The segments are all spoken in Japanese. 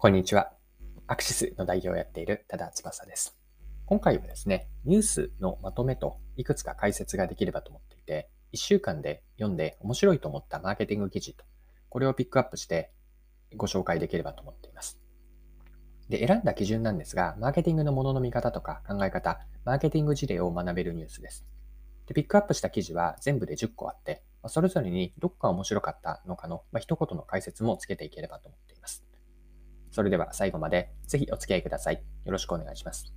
こんにちは。アクシスの代表をやっている多田翼です。今回はですね、ニュースのまとめといくつか解説ができればと思っていて、1週間で読んで面白いと思ったマーケティング記事と、これをピックアップしてご紹介できればと思っています。で、選んだ基準なんですが、マーケティングのものの見方とか考え方、マーケティング事例を学べるニュースです。で、ピックアップした記事は全部で10個あって、それぞれにどこか面白かったのかの、まあ、一言の解説もつけていければと思っています。それでは最後までぜひお付き合いください。よろしくお願いします。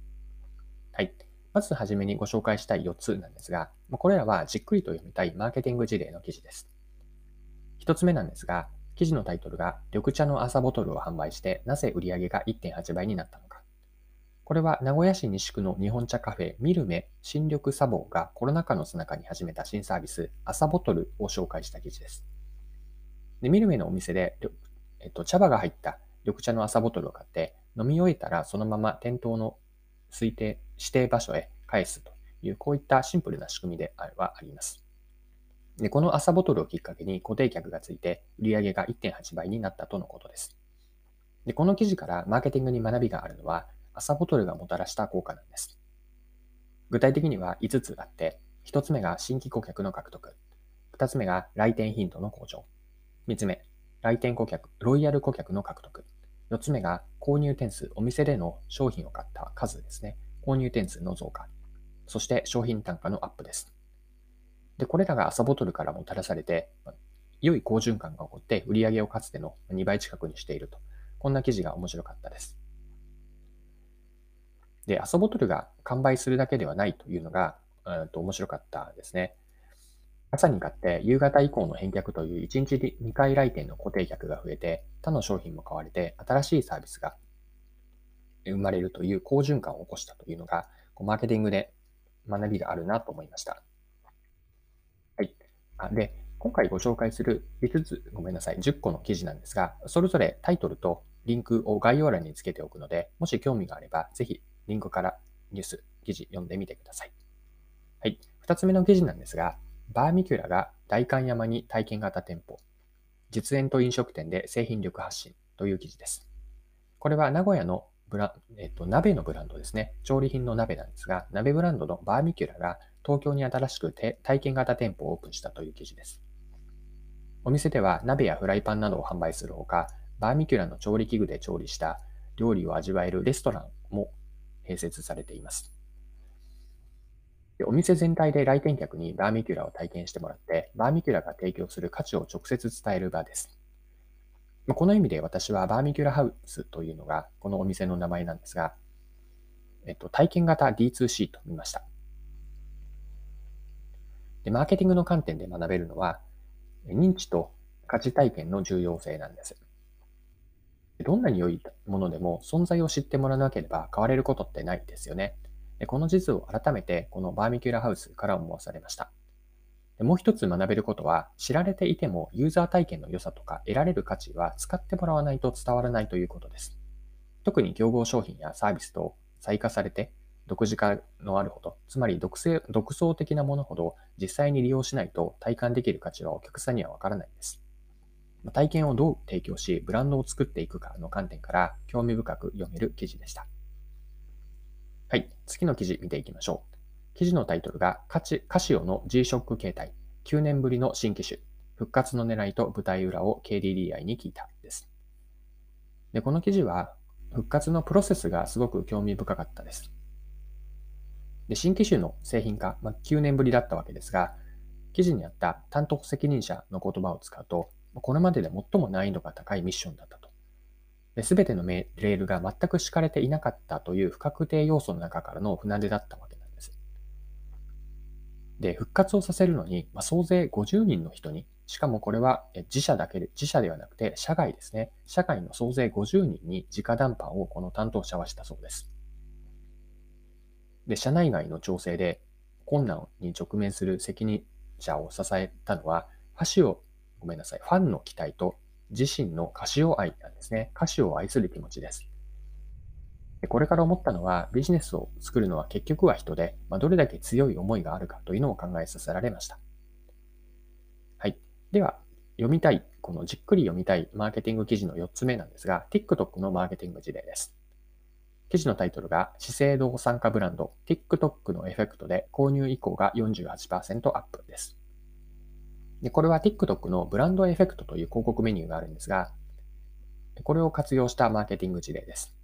はい。まずはじめにご紹介したい4つなんですが、これらはじっくりと読みたいマーケティング事例の記事です。1つ目なんですが、記事のタイトルが緑茶の朝ボトルを販売してなぜ売り上げが1.8倍になったのか。これは名古屋市西区の日本茶カフェミルメ新緑茶房がコロナ禍のさなかに始めた新サービス朝ボトルを紹介した記事です。でミルメのお店で、えっと、茶葉が入った緑茶の朝ボトルを買って飲み終えたらそのまま店頭の推定、指定場所へ返すという、こういったシンプルな仕組みではあります。でこの朝ボトルをきっかけに固定客がついて売り上げが1.8倍になったとのことです。でこの記事からマーケティングに学びがあるのは朝ボトルがもたらした効果なんです。具体的には5つあって、1つ目が新規顧客の獲得、2つ目が来店頻度の向上、3つ目、来店顧客、ロイヤル顧客の獲得。4つ目が購入点数、お店での商品を買った数ですね。購入点数の増加。そして商品単価のアップです。で、これらが朝ボトルからもたらされて、良い好循環が起こって売り上げをかつての2倍近くにしていると。こんな記事が面白かったです。で、朝ボトルが完売するだけではないというのが、うんと面白かったですね。朝に買って夕方以降の返却という1日2回来店の固定客が増えて、他の商品も買われて新しいサービスが生まれるという好循環を起こしたというのが、マーケティングで学びがあるなと思いました。はい。あで、今回ご紹介する5つ、ごめんなさい、10個の記事なんですが、それぞれタイトルとリンクを概要欄につけておくので、もし興味があれば、ぜひリンクからニュース、記事読んでみてください。はい。2つ目の記事なんですが、バーミキュラが代官山に体験型店舗、実演と飲食店で製品力発信という記事です。これは名古屋のブラ、えっと、鍋のブランドですね。調理品の鍋なんですが、鍋ブランドのバーミキュラが東京に新しく体験型店舗をオープンしたという記事です。お店では鍋やフライパンなどを販売するほか、バーミキュラの調理器具で調理した料理を味わえるレストランも併設されています。お店全体で来店客にバーミキュラを体験してもらって、バーミキュラが提供する価値を直接伝える場です。この意味で私はバーミキュラハウスというのがこのお店の名前なんですが、えっと、体験型 D2C と見ましたで。マーケティングの観点で学べるのは、認知と価値体験の重要性なんです。どんなに良いものでも存在を知ってもらわなければ買われることってないですよね。この地図を改めてこのバーミキュラハウスから思わされました。もう一つ学べることは、知られていてもユーザー体験の良さとか得られる価値は使ってもらわないと伝わらないということです。特に競合商品やサービスと再化されて独自化のあるほど、つまり独性独創的なものほど実際に利用しないと体感できる価値はお客さんにはわからないんです。体験をどう提供し、ブランドを作っていくかの観点から興味深く読める記事でした。はい。次の記事見ていきましょう。記事のタイトルがカチカシオの G-SHOCK 形態。9年ぶりの新機種。復活の狙いと舞台裏を KDDI に聞いた。です。で、この記事は復活のプロセスがすごく興味深かったです。で新機種の製品化、まあ、9年ぶりだったわけですが、記事にあった担当責任者の言葉を使うと、これまでで最も難易度が高いミッションだった。すべてのレールが全く敷かれていなかったという不確定要素の中からの船出だったわけなんです。で、復活をさせるのに、まあ、総勢50人の人に、しかもこれは自社だけで、自社ではなくて社外ですね。社外の総勢50人に直談判をこの担当者はしたそうです。で、社内外の調整で困難に直面する責任者を支えたのは、箸を、ごめんなさい、ファンの期待と自身の歌詞を愛なんですね。歌詞を愛する気持ちです。これから思ったのは、ビジネスを作るのは結局は人で、まあ、どれだけ強い思いがあるかというのを考えさせられました。はい。では、読みたい、このじっくり読みたいマーケティング記事の4つ目なんですが、TikTok のマーケティング事例です。記事のタイトルが、資生堂参加ブランド TikTok のエフェクトで購入意向が48%アップです。でこれは TikTok のブランドエフェクトという広告メニューがあるんですが、これを活用したマーケティング事例です。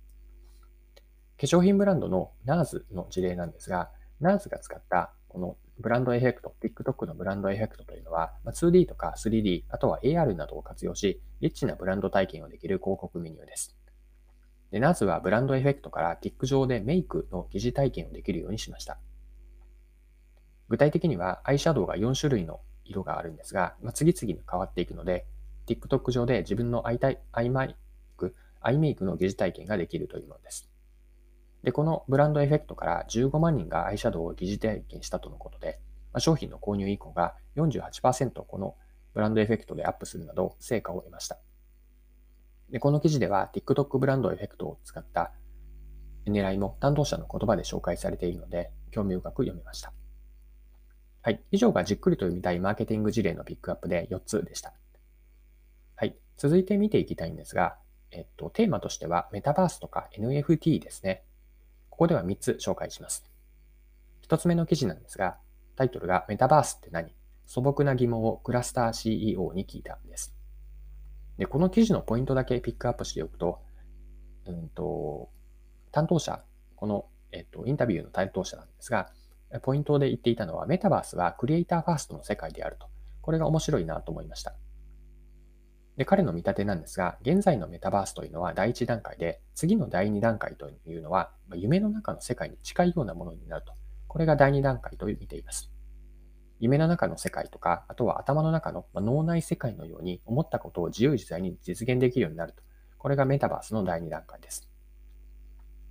化粧品ブランドの NARS の事例なんですが、NARS が使ったこのブランドエフェクト、TikTok のブランドエフェクトというのは、2D とか 3D、あとは AR などを活用し、リッチなブランド体験をできる広告メニューです。で、NARS はブランドエフェクトから TIC 上でメイクの疑似体験をできるようにしました。具体的には、アイシャドウが4種類の色があるんですが、まあ、次々に変わっていくので、TikTok 上で自分のアイアイマイク、アイメイクの疑似体験ができるというものです。で、このブランドエフェクトから15万人がアイシャドウを疑似体験したとのことで、まあ、商品の購入以降が48%このブランドエフェクトでアップするなど成果を得ました。で、この記事では TikTok ブランドエフェクトを使った狙いも担当者の言葉で紹介されているので、興味深く読みました。はい。以上がじっくりと読みたいマーケティング事例のピックアップで4つでした。はい。続いて見ていきたいんですが、えっと、テーマとしてはメタバースとか NFT ですね。ここでは3つ紹介します。1つ目の記事なんですが、タイトルがメタバースって何？素朴な疑問をクラスター CEO に聞いたんです。で、この記事のポイントだけピックアップしておくと、うんと、担当者、この、えっと、インタビューの担当者なんですが、ポイントで言っていたのは、メタバースはクリエイターファーストの世界であると。これが面白いなと思いました。で、彼の見立てなんですが、現在のメタバースというのは第一段階で、次の第二段階というのは、夢の中の世界に近いようなものになると。これが第二段階と見ています。夢の中の世界とか、あとは頭の中の脳内世界のように思ったことを自由自在に実現できるようになると。これがメタバースの第二段階です。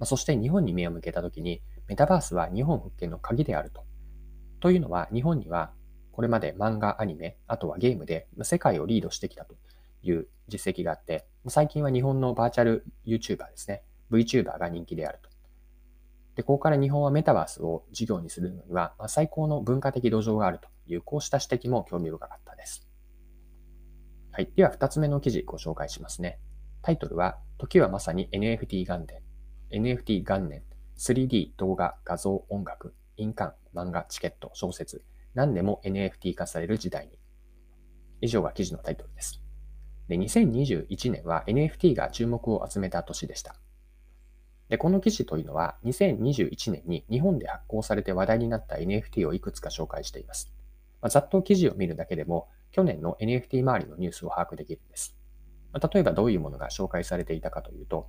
そして日本に目を向けたときに、メタバースは日本復権の鍵であると。というのは、日本にはこれまで漫画、アニメ、あとはゲームで世界をリードしてきたという実績があって、最近は日本のバーチャル YouTuber ですね、VTuber が人気であると。で、ここから日本はメタバースを事業にするのには、ま最高の文化的土壌があるという、こうした指摘も興味深かったです。はい。では、二つ目の記事ご紹介しますね。タイトルは、時はまさに NFT 元年。NFT 元年 3D 動画、画像、音楽、印鑑、漫画、チケット、小説、何でも NFT 化される時代に。以上が記事のタイトルです。で、2021年は NFT が注目を集めた年でした。で、この記事というのは2021年に日本で発行されて話題になった NFT をいくつか紹介しています。まあ、ざっと記事を見るだけでも去年の NFT 周りのニュースを把握できるんです。まあ、例えばどういうものが紹介されていたかというと、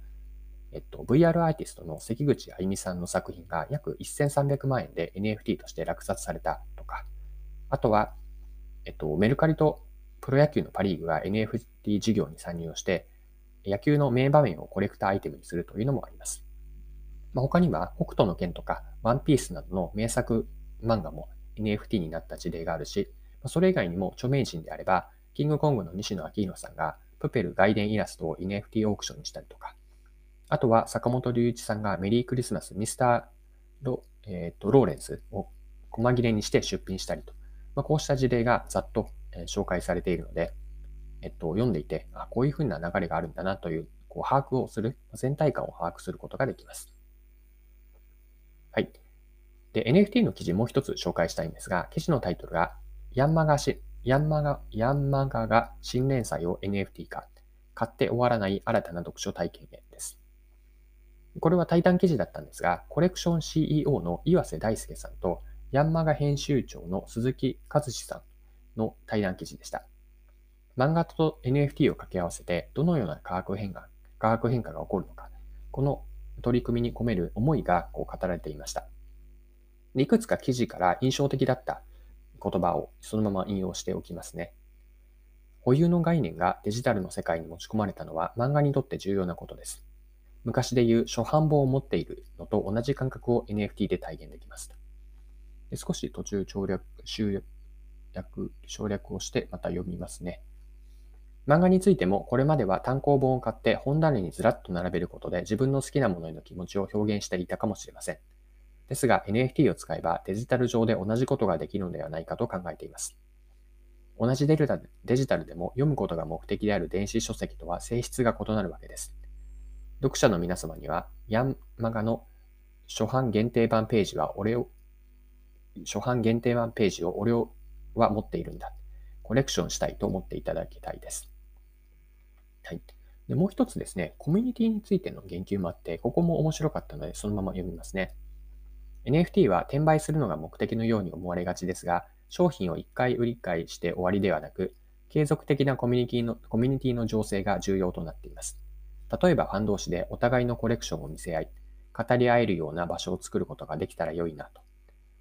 えっと、VR アーティストの関口あゆみさんの作品が約1300万円で NFT として落札されたとか、あとは、えっと、メルカリとプロ野球のパリーグが NFT 事業に参入して、野球の名場面をコレクターアイテムにするというのもあります。まあ、他には、北斗の剣とか、ワンピースなどの名作漫画も NFT になった事例があるし、それ以外にも著名人であれば、キングコングの西野昭弘さんが、プペル外伝イラストを NFT オークションにしたりとか、あとは坂本龍一さんがメリークリスマスミスターロ,、えーと、ローレンスを細切れにして出品したりと、まあ、こうした事例がざっと、紹介されているので、えっと、読んでいて、あこういうふうな流れがあるんだなというこう把握をする、全体感を把握することができます。はい。で、NFT の記事もう一つ紹介したいんですが、記事のタイトルが、ヤンマガし、ヤンマガ、ヤンマガが新連載を NFT 化、買って終わらない新たな読書体験へ。これは対談記事だったんですが、コレクション CEO の岩瀬大輔さんと、ヤンマガ編集長の鈴木和志さんの対談記事でした。漫画と NFT を掛け合わせて、どのような化学変化化学変化が起こるのか、この取り組みに込める思いがこう語られていました。いくつか記事から印象的だった言葉をそのまま引用しておきますね。保有の概念がデジタルの世界に持ち込まれたのは漫画にとって重要なことです。昔で言う初版本を持っているのと同じ感覚を NFT で体現できます。で少し途中省略、集約、省略をしてまた読みますね。漫画についてもこれまでは単行本を買って本棚にずらっと並べることで自分の好きなものへの気持ちを表現していたかもしれません。ですが NFT を使えばデジタル上で同じことができるのではないかと考えています。同じデルタデジタルでも読むことが目的である電子書籍とは性質が異なるわけです。読者の皆様には、ヤンマガの初版限定版ページは俺を、初版限定版ページを俺は持っているんだ。コレクションしたいと思っていただきたいです。はい。でもう一つですね、コミュニティについての言及もあって、ここも面白かったので、そのまま読みますね。NFT は転売するのが目的のように思われがちですが、商品を1回売り買いして終わりではなく、継続的なコミュニティのコミュニティの情勢が重要となっています。例えばファン同士でお互いのコレクションを見せ合い、語り合えるような場所を作ることができたら良いなと。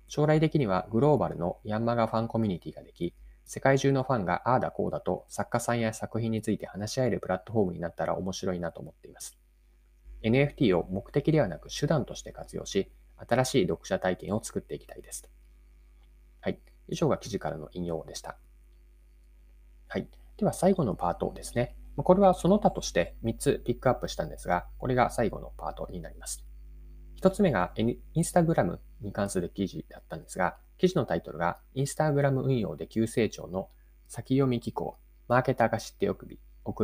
将来的にはグローバルのヤンマガファンコミュニティができ、世界中のファンがああだこうだと作家さんや作品について話し合えるプラットフォームになったら面白いなと思っています。NFT を目的ではなく手段として活用し、新しい読者体験を作っていきたいです。はい。以上が記事からの引用でした。はい。では最後のパートですね。これはその他として3つピックアップしたんですが、これが最後のパートになります。1つ目がインスタグラムに関する記事だったんですが、記事のタイトルがインスタグラム運用で急成長の先読み機構、マーケターが知っておく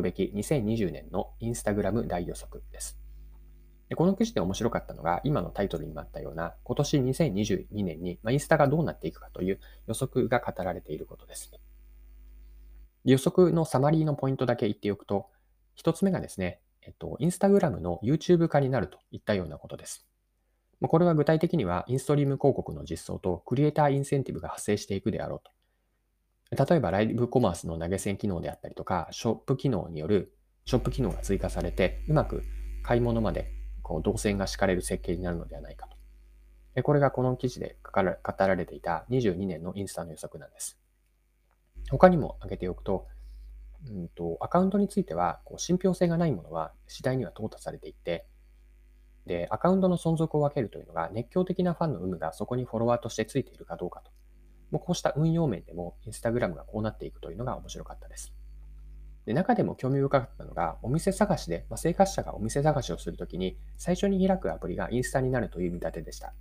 べき2020年のインスタグラム大予測です。でこの記事で面白かったのが、今のタイトルにもあったような、今年2022年に、まインスタがどうなっていくかという予測が語られていることです。予測のサマリーのポイントだけ言っておくと、一つ目がですね、えっと、インスタグラムの YouTube 化になるといったようなことです。これは具体的には、インストリーム広告の実装とクリエイターインセンティブが発生していくであろうと。例えば、ライブコマースの投げ銭機能であったりとか、ショップ機能による、ショップ機能が追加されて、うまく買い物までこう動線が敷かれる設計になるのではないかと。これがこの記事で語られていた22年のインスタの予測なんです。他にも挙げておくと、うんと、アカウントについては、こう信憑性がないものは次第には淘汰されていって、で、アカウントの存続を分けるというのが、熱狂的なファンの有無がそこにフォロワーとしてついているかどうかと。もうこうした運用面でも、インスタグラムがこうなっていくというのが面白かったです。で中でも興味深かったのが、お店探しで、まあ、生活者がお店探しをするときに、最初に開くアプリがインスタになるという見立てでした。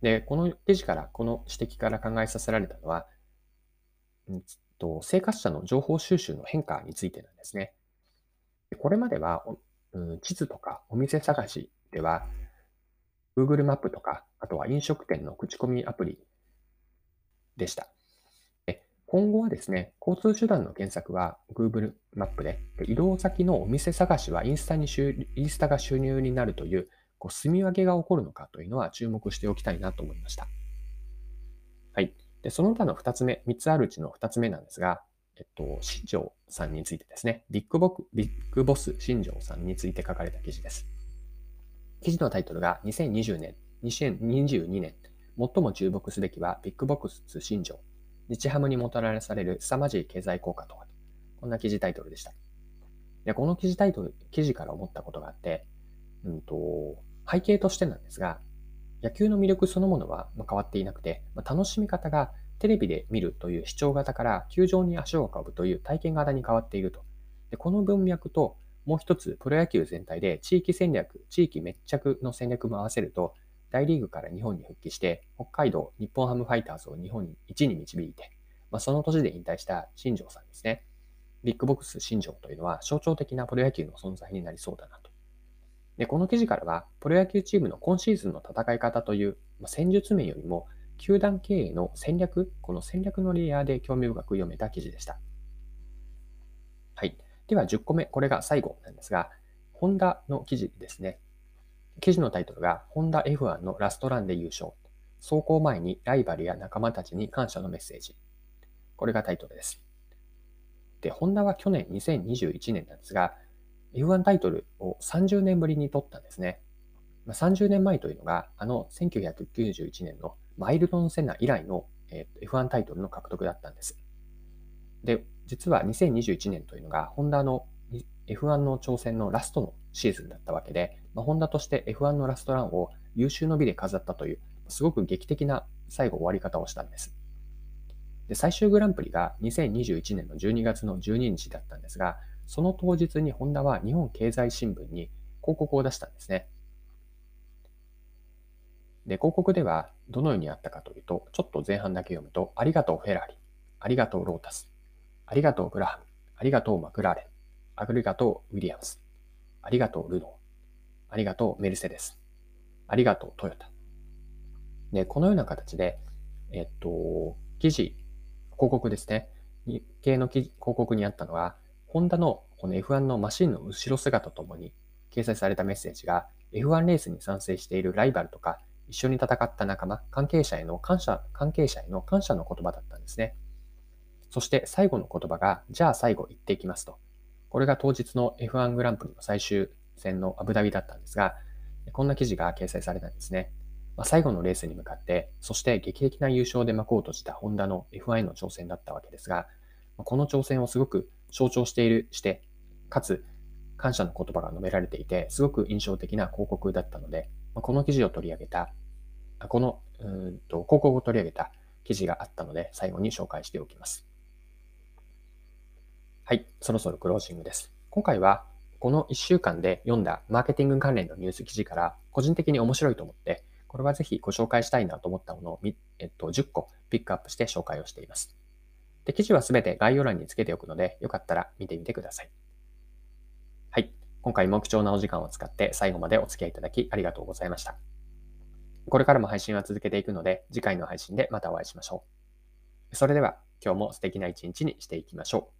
で、この記事から、この指摘から考えさせられたのは、と、生活者の情報収集の変化についてなんですね。これまでは、うん、地図とかお店探しでは、Google マップとか、あとは飲食店の口コミアプリでした。今後はですね、交通手段の検索は Google マップで、移動先のお店探しはインスタにインスタが収入になるという、こう住み分けが起こるのかというのは注目しておきたいなと思いました。で、その他の2つ目、3つあるうちの2つ目なんですが、えっと、新庄さんについてですね、ビッグボクビッグボス新庄さんについて書かれた記事です。記事のタイトルが2020年、2022年、最も注目すべきはビッグボックス新庄日ハムにもたらされる凄まじい経済効果とは、こんな記事タイトルでした。でこの記事タイトル、記事から思ったことがあって、うんと、背景としてなんですが、野球の魅力そのものは変わっていなくて、楽しみ方がテレビで見るという視聴型から球場に足を運ぶという体験型に変わっていると。でこの文脈ともう一つ、プロ野球全体で地域戦略、地域密着の戦略も合わせると、大リーグから日本に復帰して、北海道日本ハムファイターズを日本に1に導いて、まあ、その年で引退した新庄さんですね。ビッグボックス新庄というのは象徴的なプロ野球の存在になりそうだなと。で、この記事からは、プロ野球チームの今シーズンの戦い方という、ま、戦術面よりも、球団経営の戦略、この戦略のレイヤーで興味深く読めた記事でした。はい。では10個目、これが最後なんですが、ホンダの記事ですね。記事のタイトルが、ホンダ F1 のラストランで優勝。走行前にライバルや仲間たちに感謝のメッセージ。これがタイトルです。で、ホンダは去年2021年なんですが、F1 タイトルを30年ぶりに取ったんですね。まあ、30年前というのが、あの1991年のマイルドン・セナ以来の F1 タイトルの獲得だったんです。で、実は2021年というのが、ホンダの F1 の挑戦のラストのシーズンだったわけで、まあ、ホンダとして F1 のラストランを優秀の美で飾ったという、すごく劇的な最後終わり方をしたんです。で最終グランプリが2021年の12月の12日だったんですが、その当日にホンダは日本経済新聞に広告を出したんですね。で、広告ではどのようにあったかというと、ちょっと前半だけ読むと、ありがとうフェラーリ。ありがとうロータス。ありがとうグラハム。ありがとうマクラーレン。ありがとうウィリアムス。ありがとうルノー。ありがとうメルセデス。ありがとうトヨタ。で、このような形で、えっと、記事、広告ですね。日経の広告にあったのは、ホンダのこの F1 のマシンの後ろ姿とともに掲載されたメッセージが、F1 レースに賛成しているライバルとか、一緒に戦った仲間、関係者への感謝、関係者への感謝の言葉だったんですね。そして最後の言葉が、じゃあ最後言っていきますと。これが当日の F1 グランプリの最終戦のアブダビだったんですが、こんな記事が掲載されたんですね。まあ、最後のレースに向かって、そして劇的な優勝で幕を閉じたホンダの F1 への挑戦だったわけですが、この挑戦をすごく象徴している、して、かつ感謝の言葉が述べられていて、すごく印象的な広告だったので、この記事を取り上げた、このうんと広告を取り上げた記事があったので、最後に紹介しておきます。はい、そろそろクロージングです。今回は、この1週間で読んだマーケティング関連のニュース記事から、個人的に面白いと思って、これはぜひご紹介したいなと思ったものを、えっと、10個ピックアップして紹介をしています。で記事はすべて概要欄につけておくので、よかったら見てみてください。はい。今回も貴重なお時間を使って最後までお付き合いいただきありがとうございました。これからも配信は続けていくので、次回の配信でまたお会いしましょう。それでは、今日も素敵な一日にしていきましょう。